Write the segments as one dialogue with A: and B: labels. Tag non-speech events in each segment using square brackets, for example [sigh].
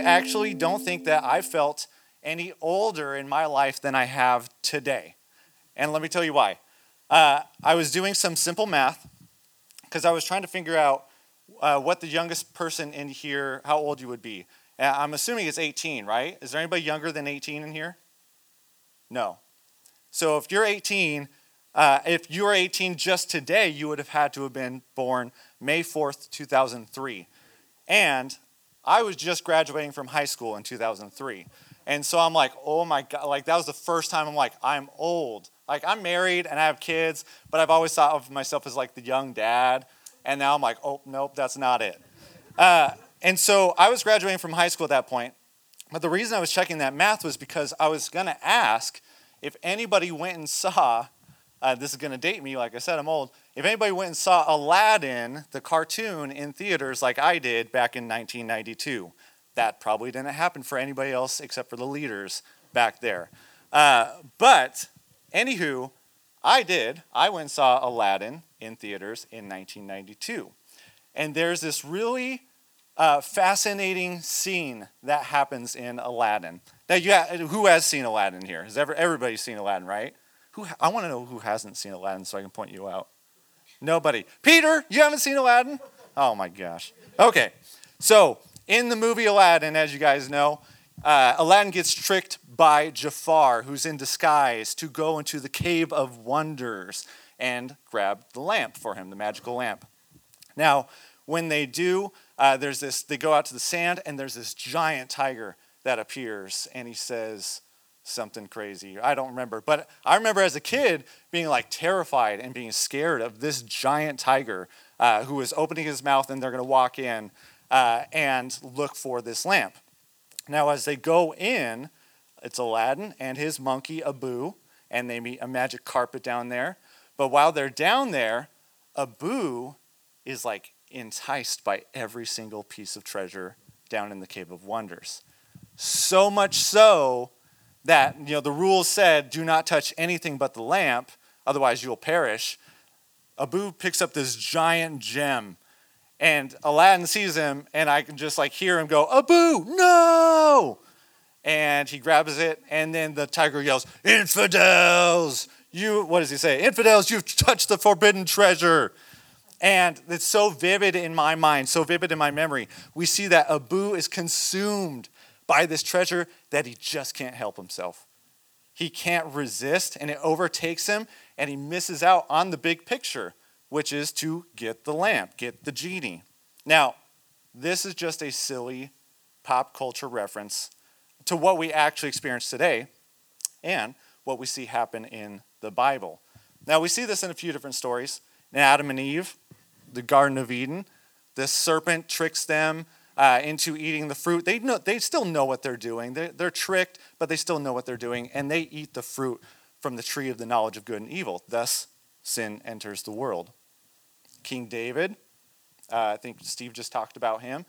A: I actually don't think that I felt any older in my life than I have today. And let me tell you why. Uh, I was doing some simple math because I was trying to figure out uh, what the youngest person in here, how old you would be. Uh, I'm assuming it's 18, right? Is there anybody younger than 18 in here? No. So if you're 18, uh, if you were 18 just today, you would have had to have been born May 4th, 2003. And I was just graduating from high school in 2003. And so I'm like, oh my God, like that was the first time I'm like, I'm old. Like I'm married and I have kids, but I've always thought of myself as like the young dad. And now I'm like, oh, nope, that's not it. Uh, and so I was graduating from high school at that point. But the reason I was checking that math was because I was going to ask if anybody went and saw, uh, this is going to date me, like I said, I'm old. If anybody went and saw Aladdin, the cartoon, in theaters like I did back in 1992, that probably didn't happen for anybody else except for the leaders back there. Uh, but, anywho, I did. I went and saw Aladdin in theaters in 1992. And there's this really uh, fascinating scene that happens in Aladdin. Now, you who has seen Aladdin here? Has ever, everybody seen Aladdin, right? Who, I want to know who hasn't seen Aladdin so I can point you out. Nobody. Peter, you haven't seen Aladdin? Oh my gosh. Okay, so in the movie Aladdin, as you guys know, uh, Aladdin gets tricked by Jafar, who's in disguise, to go into the Cave of Wonders and grab the lamp for him, the magical lamp. Now, when they do, uh, there's this, they go out to the sand, and there's this giant tiger that appears, and he says something crazy. I don't remember, but I remember as a kid being like terrified and being scared of this giant tiger uh, who is opening his mouth, and they're going to walk in uh, and look for this lamp. Now, as they go in, it's Aladdin and his monkey Abu, and they meet a magic carpet down there. But while they're down there, Abu is like enticed by every single piece of treasure down in the Cave of Wonders. So much so that you know the rules said do not touch anything but the lamp, otherwise you'll perish. Abu picks up this giant gem and Aladdin sees him, and I can just like hear him go, Abu, no! And he grabs it, and then the tiger yells, Infidels! You, what does he say? Infidels, you've touched the forbidden treasure. And it's so vivid in my mind, so vivid in my memory. We see that Abu is consumed by this treasure that he just can't help himself. He can't resist, and it overtakes him, and he misses out on the big picture which is to get the lamp, get the genie. Now, this is just a silly pop culture reference to what we actually experience today and what we see happen in the Bible. Now, we see this in a few different stories. In Adam and Eve, the Garden of Eden, the serpent tricks them uh, into eating the fruit. They, know, they still know what they're doing. They're, they're tricked, but they still know what they're doing, and they eat the fruit from the tree of the knowledge of good and evil. Thus, sin enters the world. King David. Uh, I think Steve just talked about him.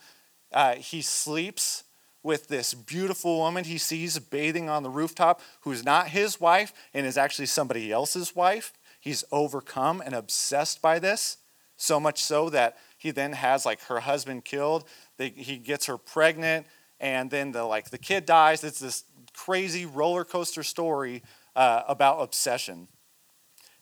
A: Uh, he sleeps with this beautiful woman he sees bathing on the rooftop who's not his wife and is actually somebody else's wife. He's overcome and obsessed by this, so much so that he then has like her husband killed. They, he gets her pregnant, and then the like the kid dies. It's this crazy roller coaster story uh, about obsession.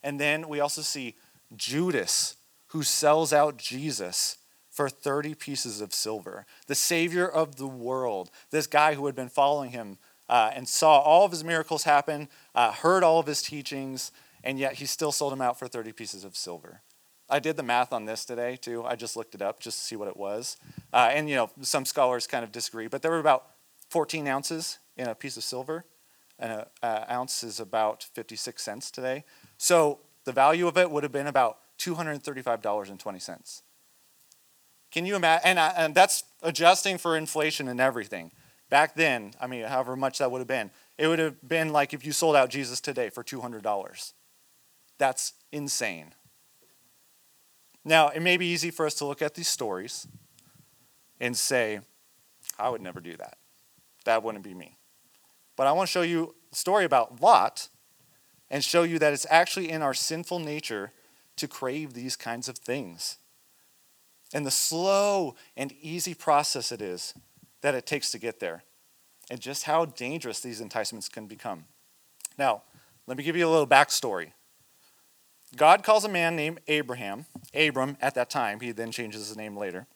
A: And then we also see Judas who sells out Jesus for 30 pieces of silver. The Savior of the world, this guy who had been following him uh, and saw all of his miracles happen, uh, heard all of his teachings, and yet he still sold him out for 30 pieces of silver. I did the math on this today too. I just looked it up just to see what it was. Uh, and you know, some scholars kind of disagree, but there were about 14 ounces in a piece of silver, and an ounce is about 56 cents today. So the value of it would have been about $235.20. Can you imagine? And, uh, and that's adjusting for inflation and everything. Back then, I mean, however much that would have been, it would have been like if you sold out Jesus today for $200. That's insane. Now, it may be easy for us to look at these stories and say, I would never do that. That wouldn't be me. But I want to show you a story about Lot and show you that it's actually in our sinful nature to crave these kinds of things. And the slow and easy process it is that it takes to get there and just how dangerous these enticements can become. Now, let me give you a little backstory. God calls a man named Abraham, Abram at that time, he then changes his name later,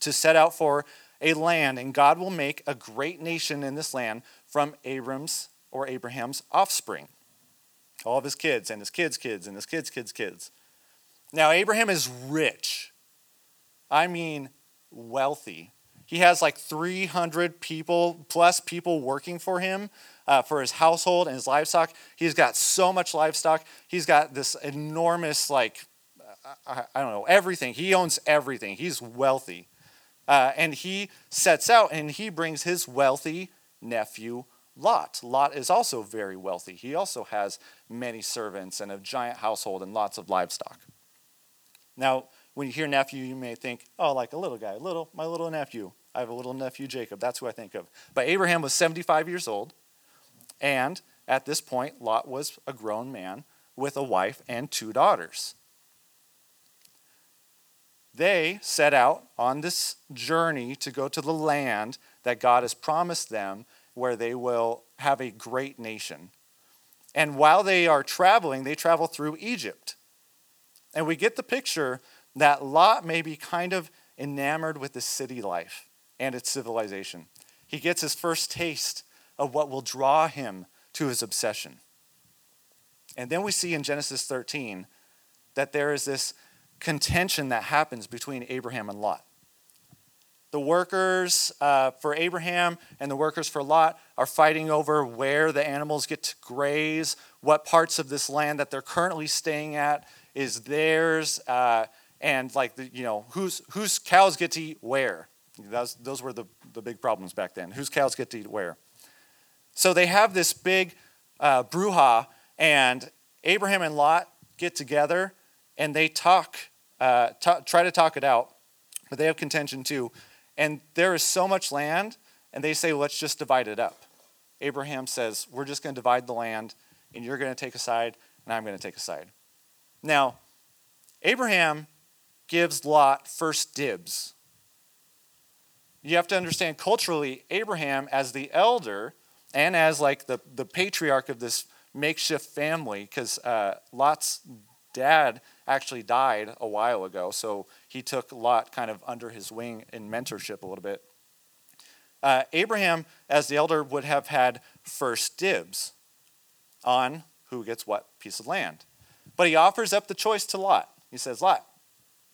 A: to set out for a land, and God will make a great nation in this land from Abram's or Abraham's offspring. All of his kids, and his kids' kids, and his kids' kids' kids. Now, Abraham is rich. I mean, wealthy. He has like 300 people, plus people working for him uh, for his household and his livestock. He's got so much livestock. He's got this enormous, like, I, I don't know, everything. He owns everything. He's wealthy. Uh, and he sets out and he brings his wealthy nephew Lot. Lot is also very wealthy. He also has many servants and a giant household and lots of livestock. Now, when you hear nephew, you may think, oh, like a little guy, little, my little nephew. I have a little nephew, Jacob. That's who I think of. But Abraham was 75 years old, and at this point, Lot was a grown man with a wife and two daughters they set out on this journey to go to the land that God has promised them, where they will have a great nation. And while they are traveling, they travel through Egypt. And we get the picture that Lot may be kind of enamored with the city life and its civilization. He gets his first taste of what will draw him to his obsession. And then we see in Genesis 13 that there is this contention that happens between Abraham and Lot. The workers uh, for Abraham and the workers for Lot are fighting over where the animals get to graze, what parts of this land that they're currently staying at is theirs, uh, and like the, you know whose whose cows get to eat where. Those, those were the, the big problems back then. Whose cows get to eat where? So they have this big uh, brouhaha, and Abraham and Lot get together and they talk uh, t- try to talk it out, but they have contention too. And there is so much land, and they say, let's just divide it up. Abraham says, we're just going to divide the land, and you're going to take a side, and I'm going to take a side. Now, Abraham gives Lot first dibs. You have to understand culturally, Abraham, as the elder and as like the, the patriarch of this makeshift family, because uh, Lot's dad actually died a while ago, so he took Lot kind of under his wing in mentorship a little bit. Uh, Abraham, as the elder, would have had first dibs on who gets what piece of land. But he offers up the choice to Lot. He says, Lot,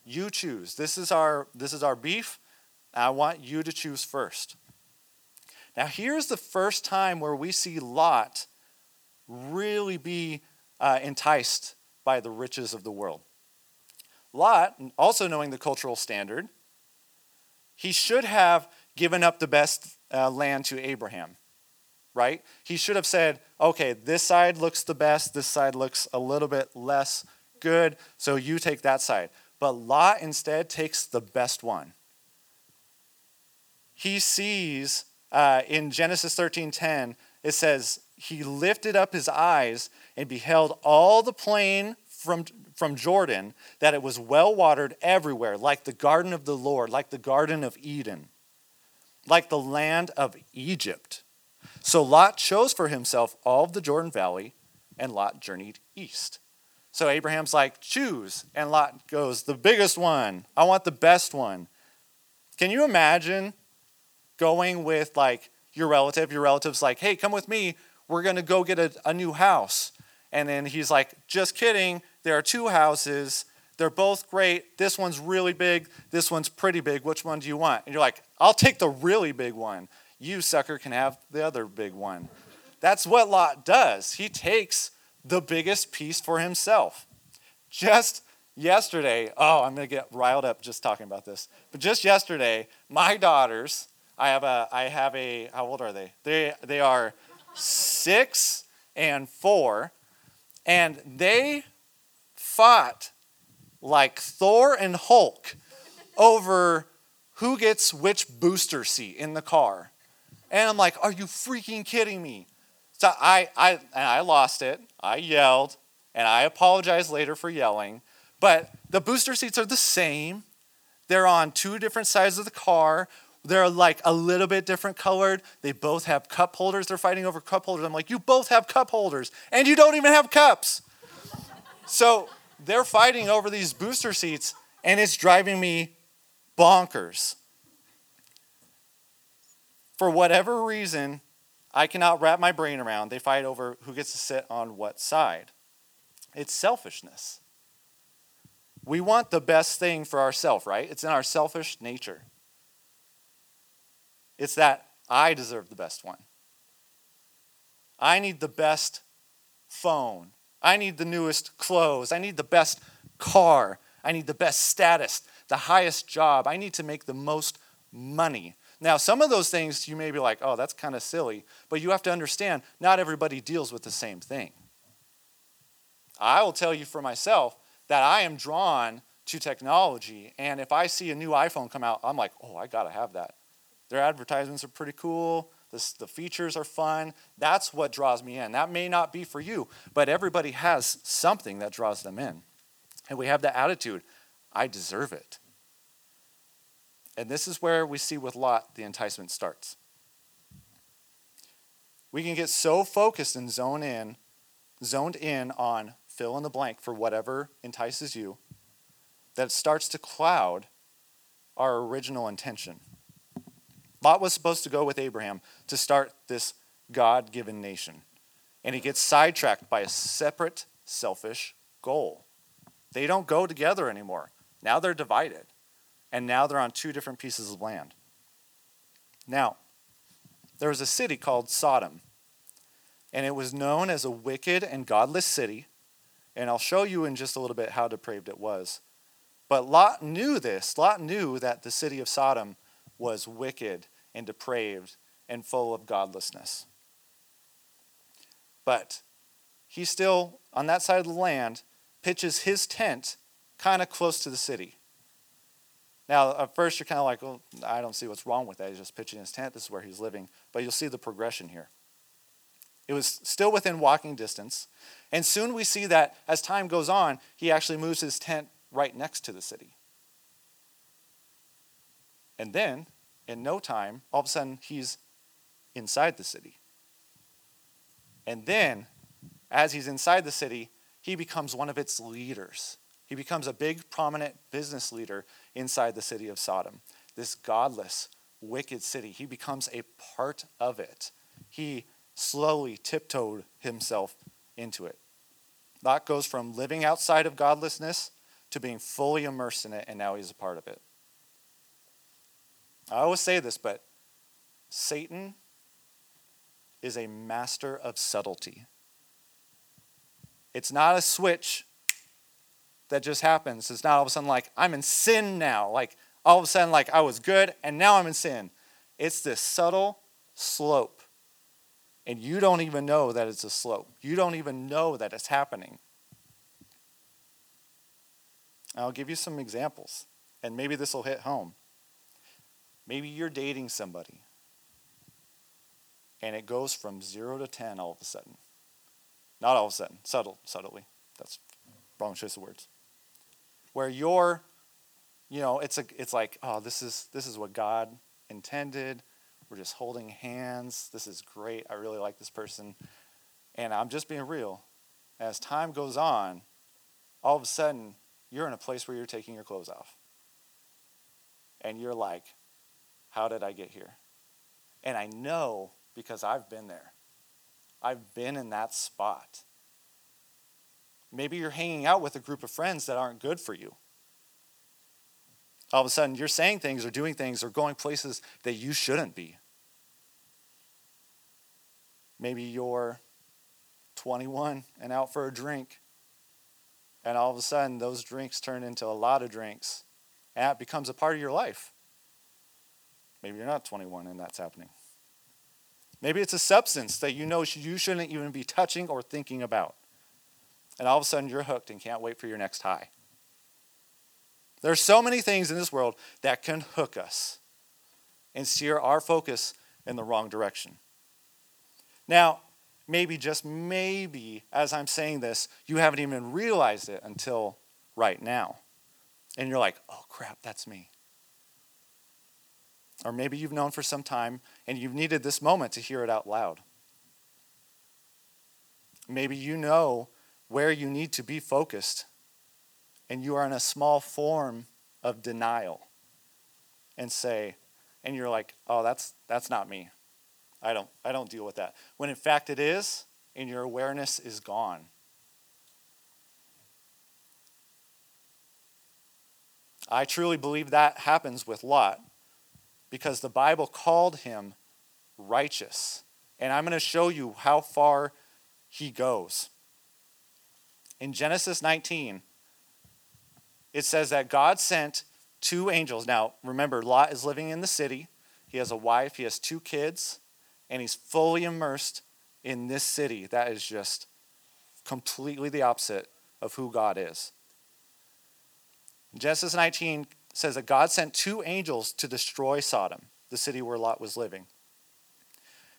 A: you choose. This is our, this is our beef. I want you to choose first. Now, here's the first time where we see Lot really be uh, enticed by the riches of the world. Lot, also knowing the cultural standard, he should have given up the best uh, land to Abraham, right? He should have said, okay, this side looks the best, this side looks a little bit less good, so you take that side. But Lot instead takes the best one. He sees uh, in Genesis 13:10, it says, He lifted up his eyes and beheld all the plain from, from Jordan, that it was well watered everywhere, like the garden of the Lord, like the garden of Eden, like the land of Egypt. So Lot chose for himself all of the Jordan Valley, and Lot journeyed east. So Abraham's like, choose. And Lot goes, the biggest one. I want the best one. Can you imagine going with like your relative? Your relative's like, hey, come with me. We're going to go get a, a new house. And then he's like, just kidding. There are two houses. They're both great. This one's really big. This one's pretty big. Which one do you want? And you're like, I'll take the really big one. You, sucker, can have the other big one. That's what Lot does. He takes the biggest piece for himself. Just yesterday, oh, I'm going to get riled up just talking about this. But just yesterday, my daughters, I have a, I have a, how old are they? They, they are six and four. And they fought like Thor and Hulk over who gets which booster seat in the car. And I'm like, are you freaking kidding me? So I, I, and I lost it. I yelled, and I apologized later for yelling. But the booster seats are the same. They're on two different sides of the car. They're like a little bit different colored. They both have cup holders. They're fighting over cup holders. I'm like, you both have cup holders, and you don't even have cups. so they're fighting over these booster seats, and it's driving me bonkers. For whatever reason, I cannot wrap my brain around. They fight over who gets to sit on what side. It's selfishness. We want the best thing for ourselves, right? It's in our selfish nature. It's that I deserve the best one. I need the best phone. I need the newest clothes. I need the best car. I need the best status, the highest job. I need to make the most money. Now, some of those things you may be like, oh, that's kind of silly, but you have to understand not everybody deals with the same thing. I will tell you for myself that I am drawn to technology, and if I see a new iPhone come out, I'm like, oh, I gotta have that. Their advertisements are pretty cool. This, the features are fun. That's what draws me in. That may not be for you, but everybody has something that draws them in. And we have the attitude I deserve it. And this is where we see with Lot the enticement starts. We can get so focused and zone in, zoned in on fill in the blank for whatever entices you that it starts to cloud our original intention. Lot was supposed to go with Abraham to start this God given nation. And he gets sidetracked by a separate, selfish goal. They don't go together anymore. Now they're divided. And now they're on two different pieces of land. Now, there was a city called Sodom. And it was known as a wicked and godless city. And I'll show you in just a little bit how depraved it was. But Lot knew this. Lot knew that the city of Sodom was wicked and depraved and full of godlessness. But he still, on that side of the land, pitches his tent kind of close to the city. Now, at first, you're kind of like, well, I don't see what's wrong with that. He's just pitching his tent. This is where he's living. But you'll see the progression here. It was still within walking distance. And soon we see that as time goes on, he actually moves his tent right next to the city. And then in no time, all of a sudden, he's inside the city. And then, as he's inside the city, he becomes one of its leaders. He becomes a big, prominent business leader inside the city of Sodom. This godless, wicked city. He becomes a part of it. He slowly tiptoed himself into it. Lot goes from living outside of godlessness to being fully immersed in it, and now he's a part of it. I always say this, but Satan is a master of subtlety. It's not a switch that just happens. It's not all of a sudden like, I'm in sin now. Like, all of a sudden, like, I was good and now I'm in sin. It's this subtle slope. And you don't even know that it's a slope. You don't even know that it's happening. I'll give you some examples, and maybe this will hit home. Maybe you're dating somebody and it goes from zero to 10 all of a sudden. Not all of a sudden, subtle, subtly. That's wrong choice of words. Where you're, you know, it's, a, it's like, oh, this is, this is what God intended. We're just holding hands. This is great. I really like this person. And I'm just being real. As time goes on, all of a sudden, you're in a place where you're taking your clothes off. And you're like, how did I get here? And I know because I've been there. I've been in that spot. Maybe you're hanging out with a group of friends that aren't good for you. All of a sudden, you're saying things or doing things or going places that you shouldn't be. Maybe you're 21 and out for a drink, and all of a sudden, those drinks turn into a lot of drinks, and it becomes a part of your life. Maybe you're not 21 and that's happening. Maybe it's a substance that you know you shouldn't even be touching or thinking about. And all of a sudden you're hooked and can't wait for your next high. There are so many things in this world that can hook us and steer our focus in the wrong direction. Now, maybe, just maybe, as I'm saying this, you haven't even realized it until right now. And you're like, oh crap, that's me. Or maybe you've known for some time and you've needed this moment to hear it out loud. Maybe you know where you need to be focused and you are in a small form of denial and say, and you're like, oh, that's, that's not me. I don't, I don't deal with that. When in fact it is, and your awareness is gone. I truly believe that happens with Lot because the Bible called him righteous. And I'm going to show you how far he goes. In Genesis 19, it says that God sent two angels. Now, remember, Lot is living in the city. He has a wife, he has two kids, and he's fully immersed in this city that is just completely the opposite of who God is. Genesis 19 says that God sent two angels to destroy Sodom, the city where Lot was living.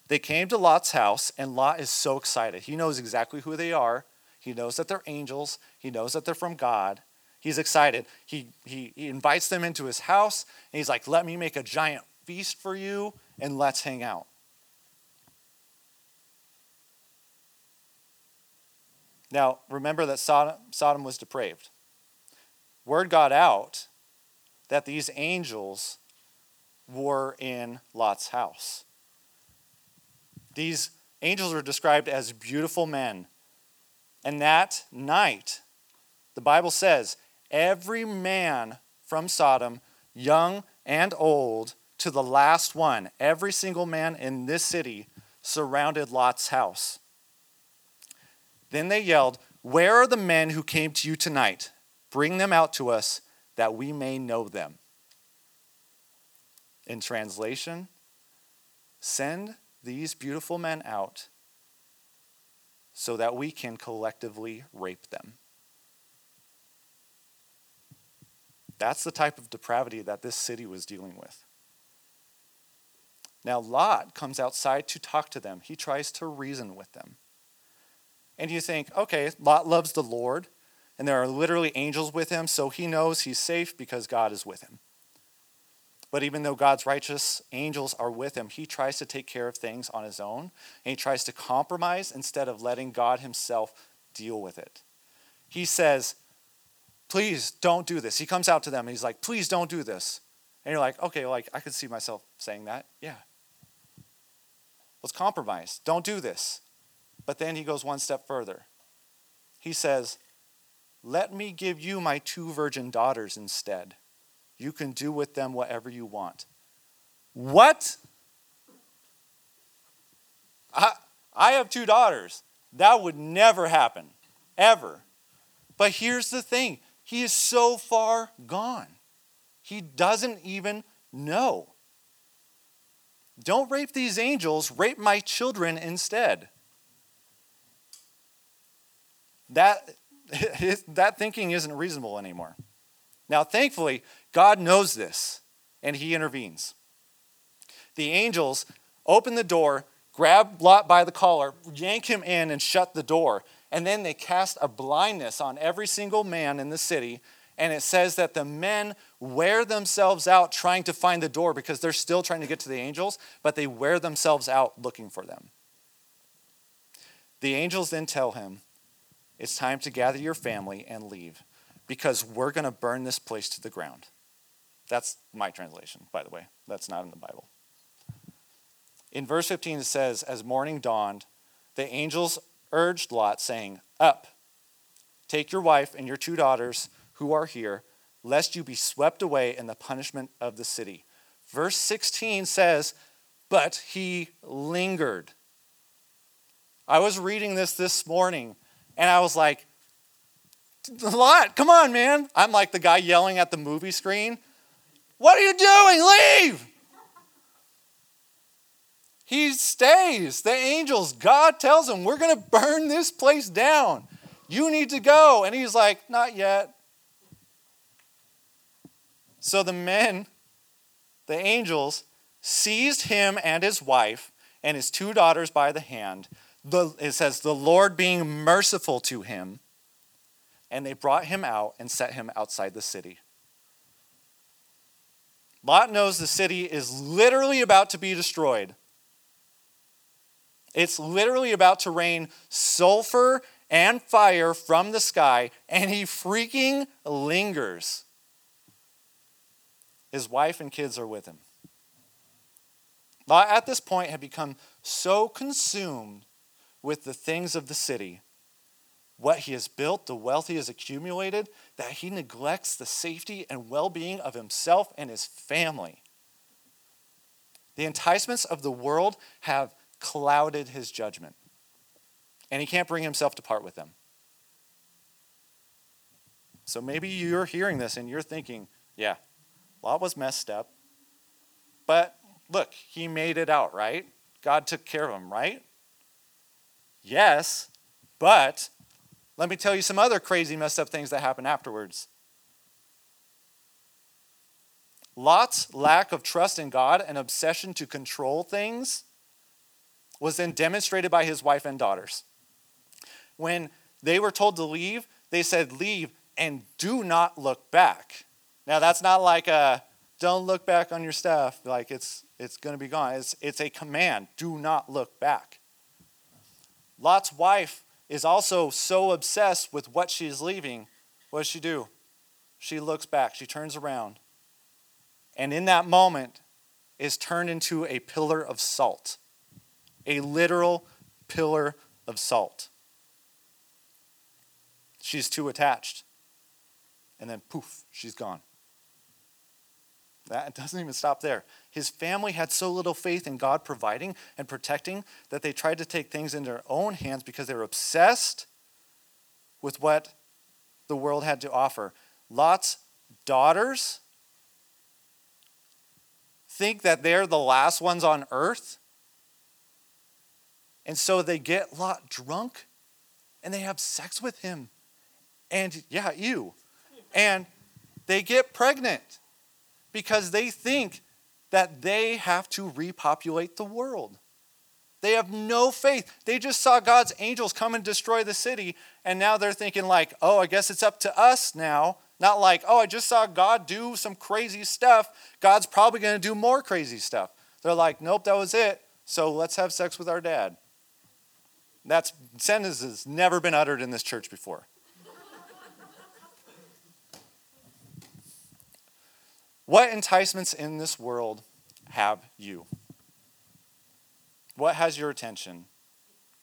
A: They came to Lot's house, and Lot is so excited. He knows exactly who they are. He knows that they're angels. He knows that they're from God. He's excited. He, he, he invites them into his house, and he's like, Let me make a giant feast for you, and let's hang out. Now, remember that Sodom, Sodom was depraved. Word got out that these angels were in Lot's house. These angels are described as beautiful men. And that night, the Bible says, every man from Sodom, young and old, to the last one, every single man in this city surrounded Lot's house. Then they yelled, Where are the men who came to you tonight? Bring them out to us that we may know them. In translation, send these beautiful men out so that we can collectively rape them. That's the type of depravity that this city was dealing with. Now, Lot comes outside to talk to them. He tries to reason with them. And you think, okay, Lot loves the Lord, and there are literally angels with him, so he knows he's safe because God is with him. But even though God's righteous angels are with him, he tries to take care of things on his own, and he tries to compromise instead of letting God himself deal with it. He says, Please don't do this. He comes out to them and he's like, Please don't do this. And you're like, Okay, like I could see myself saying that. Yeah. Let's compromise. Don't do this. But then he goes one step further. He says, Let me give you my two virgin daughters instead. You can do with them whatever you want. What? I, I have two daughters. That would never happen, ever. But here's the thing he is so far gone, he doesn't even know. Don't rape these angels, rape my children instead. That, [laughs] that thinking isn't reasonable anymore. Now, thankfully, God knows this, and he intervenes. The angels open the door, grab Lot by the collar, yank him in, and shut the door. And then they cast a blindness on every single man in the city. And it says that the men wear themselves out trying to find the door because they're still trying to get to the angels, but they wear themselves out looking for them. The angels then tell him, It's time to gather your family and leave because we're going to burn this place to the ground. That's my translation, by the way. That's not in the Bible. In verse 15, it says, As morning dawned, the angels urged Lot, saying, Up, take your wife and your two daughters who are here, lest you be swept away in the punishment of the city. Verse 16 says, But he lingered. I was reading this this morning, and I was like, a Lot, come on, man. I'm like the guy yelling at the movie screen. What are you doing? Leave! He stays. The angels, God tells him, We're going to burn this place down. You need to go. And he's like, Not yet. So the men, the angels, seized him and his wife and his two daughters by the hand. The, it says, The Lord being merciful to him. And they brought him out and set him outside the city. Lot knows the city is literally about to be destroyed. It's literally about to rain sulfur and fire from the sky, and he freaking lingers. His wife and kids are with him. Lot, at this point, had become so consumed with the things of the city, what he has built, the wealth he has accumulated, that he neglects the safety and well being of himself and his family. The enticements of the world have clouded his judgment, and he can't bring himself to part with them. So maybe you're hearing this and you're thinking, yeah, Lot was messed up, but look, he made it out, right? God took care of him, right? Yes, but let me tell you some other crazy, messed up things that happened afterwards. Lot's lack of trust in God and obsession to control things was then demonstrated by his wife and daughters. When they were told to leave, they said, Leave and do not look back. Now, that's not like a don't look back on your stuff, like it's, it's going to be gone. It's, it's a command do not look back. Lot's wife is also so obsessed with what she's leaving. What does she do? She looks back, she turns around, and in that moment is turned into a pillar of salt a literal pillar of salt. She's too attached. And then poof, she's gone. That doesn't even stop there. His family had so little faith in God providing and protecting that they tried to take things in their own hands because they were obsessed with what the world had to offer. Lot's daughters think that they're the last ones on earth and so they get Lot drunk and they have sex with him. And yeah, you. And they get pregnant because they think that they have to repopulate the world. They have no faith. They just saw God's angels come and destroy the city, and now they're thinking, like, oh, I guess it's up to us now. Not like, oh, I just saw God do some crazy stuff. God's probably going to do more crazy stuff. They're like, nope, that was it. So let's have sex with our dad. That sentence has never been uttered in this church before. What enticements in this world have you? What has your attention?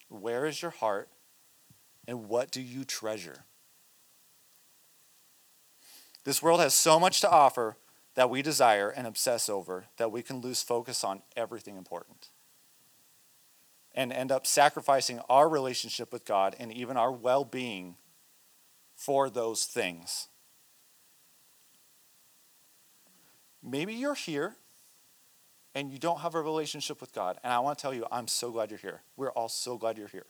A: Where is your heart? And what do you treasure? This world has so much to offer that we desire and obsess over that we can lose focus on everything important and end up sacrificing our relationship with God and even our well being for those things. Maybe you're here and you don't have a relationship with God. And I want to tell you, I'm so glad you're here. We're all so glad you're here.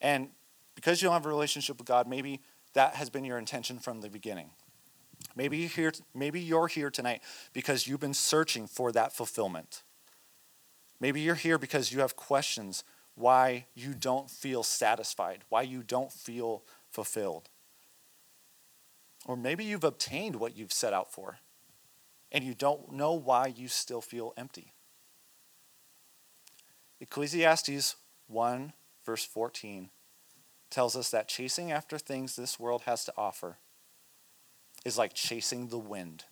A: And because you don't have a relationship with God, maybe that has been your intention from the beginning. Maybe you're here, maybe you're here tonight because you've been searching for that fulfillment. Maybe you're here because you have questions why you don't feel satisfied, why you don't feel fulfilled. Or maybe you've obtained what you've set out for and you don't know why you still feel empty. Ecclesiastes 1, verse 14, tells us that chasing after things this world has to offer is like chasing the wind.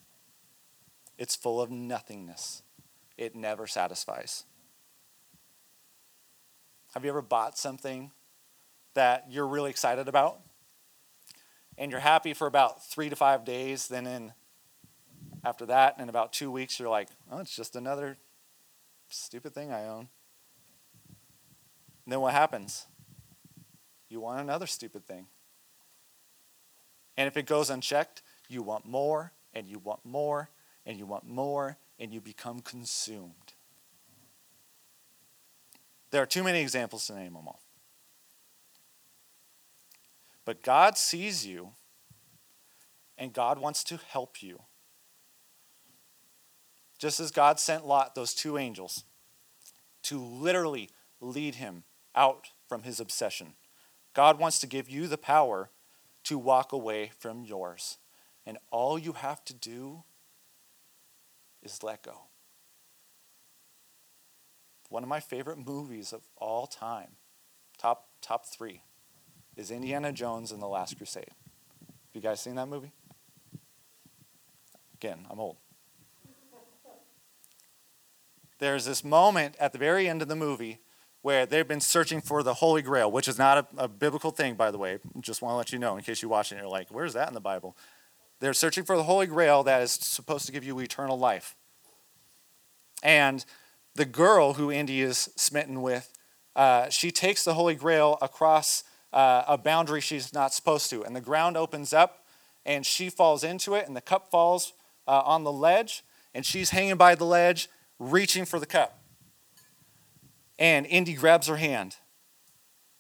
A: It's full of nothingness, it never satisfies. Have you ever bought something that you're really excited about? And you're happy for about three to five days, then in after that, in about two weeks, you're like, oh, it's just another stupid thing I own. And then what happens? You want another stupid thing. And if it goes unchecked, you want more, and you want more, and you want more, and you become consumed. There are too many examples to name them all. But God sees you, and God wants to help you. Just as God sent Lot, those two angels, to literally lead him out from his obsession, God wants to give you the power to walk away from yours. And all you have to do is let go. One of my favorite movies of all time, top, top three, is Indiana Jones and the Last Crusade. Have you guys seen that movie? Again, I'm old. There's this moment at the very end of the movie where they've been searching for the Holy Grail, which is not a, a biblical thing, by the way. Just want to let you know in case you watch it and you're like, where's that in the Bible? They're searching for the Holy Grail that is supposed to give you eternal life. And the girl who Indy is smitten with, uh, she takes the Holy Grail across uh, a boundary she's not supposed to. And the ground opens up, and she falls into it, and the cup falls uh, on the ledge, and she's hanging by the ledge, reaching for the cup. And Indy grabs her hand,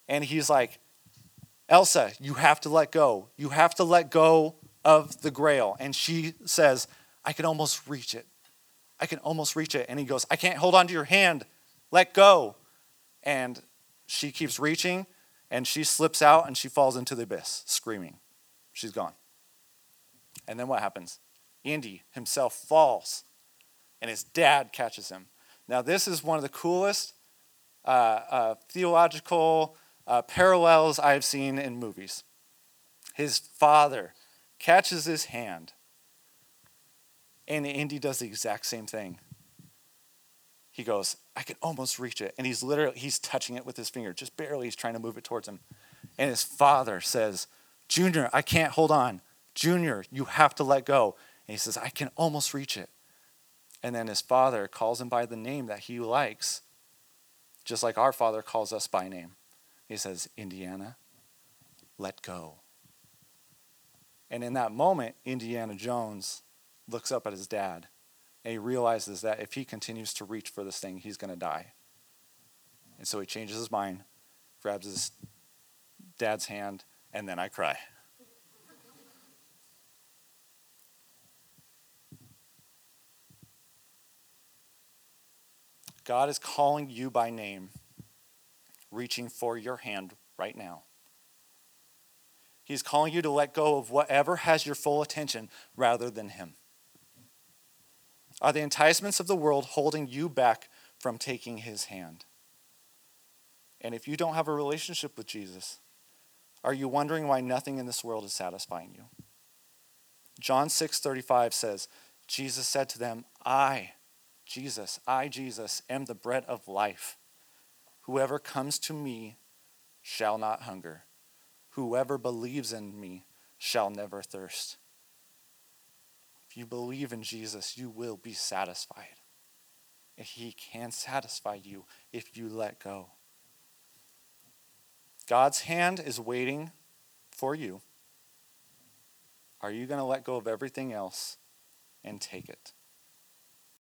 A: and he's like, Elsa, you have to let go. You have to let go of the grail. And she says, I can almost reach it. I can almost reach it. And he goes, I can't hold on to your hand. Let go. And she keeps reaching, and she slips out and she falls into the abyss, screaming. She's gone. And then what happens? Indy himself falls, and his dad catches him. Now, this is one of the coolest uh, uh, theological uh, parallels I've seen in movies. His father catches his hand, and Indy does the exact same thing. He goes, I can almost reach it. And he's literally, he's touching it with his finger, just barely. He's trying to move it towards him. And his father says, Junior, I can't hold on. Junior, you have to let go. And he says, I can almost reach it. And then his father calls him by the name that he likes, just like our father calls us by name. He says, Indiana, let go. And in that moment, Indiana Jones looks up at his dad and he realizes that if he continues to reach for this thing, he's going to die. And so he changes his mind, grabs his dad's hand, and then I cry. God is calling you by name, reaching for your hand right now. He's calling you to let go of whatever has your full attention rather than Him. Are the enticements of the world holding you back from taking His hand? And if you don't have a relationship with Jesus, are you wondering why nothing in this world is satisfying you? John 6:35 says, Jesus said to them, "I, Jesus, I Jesus am the bread of life. Whoever comes to me shall not hunger. Whoever believes in me shall never thirst." You believe in Jesus, you will be satisfied. He can satisfy you if you let go. God's hand is waiting for you. Are you going to let go of everything else and take it?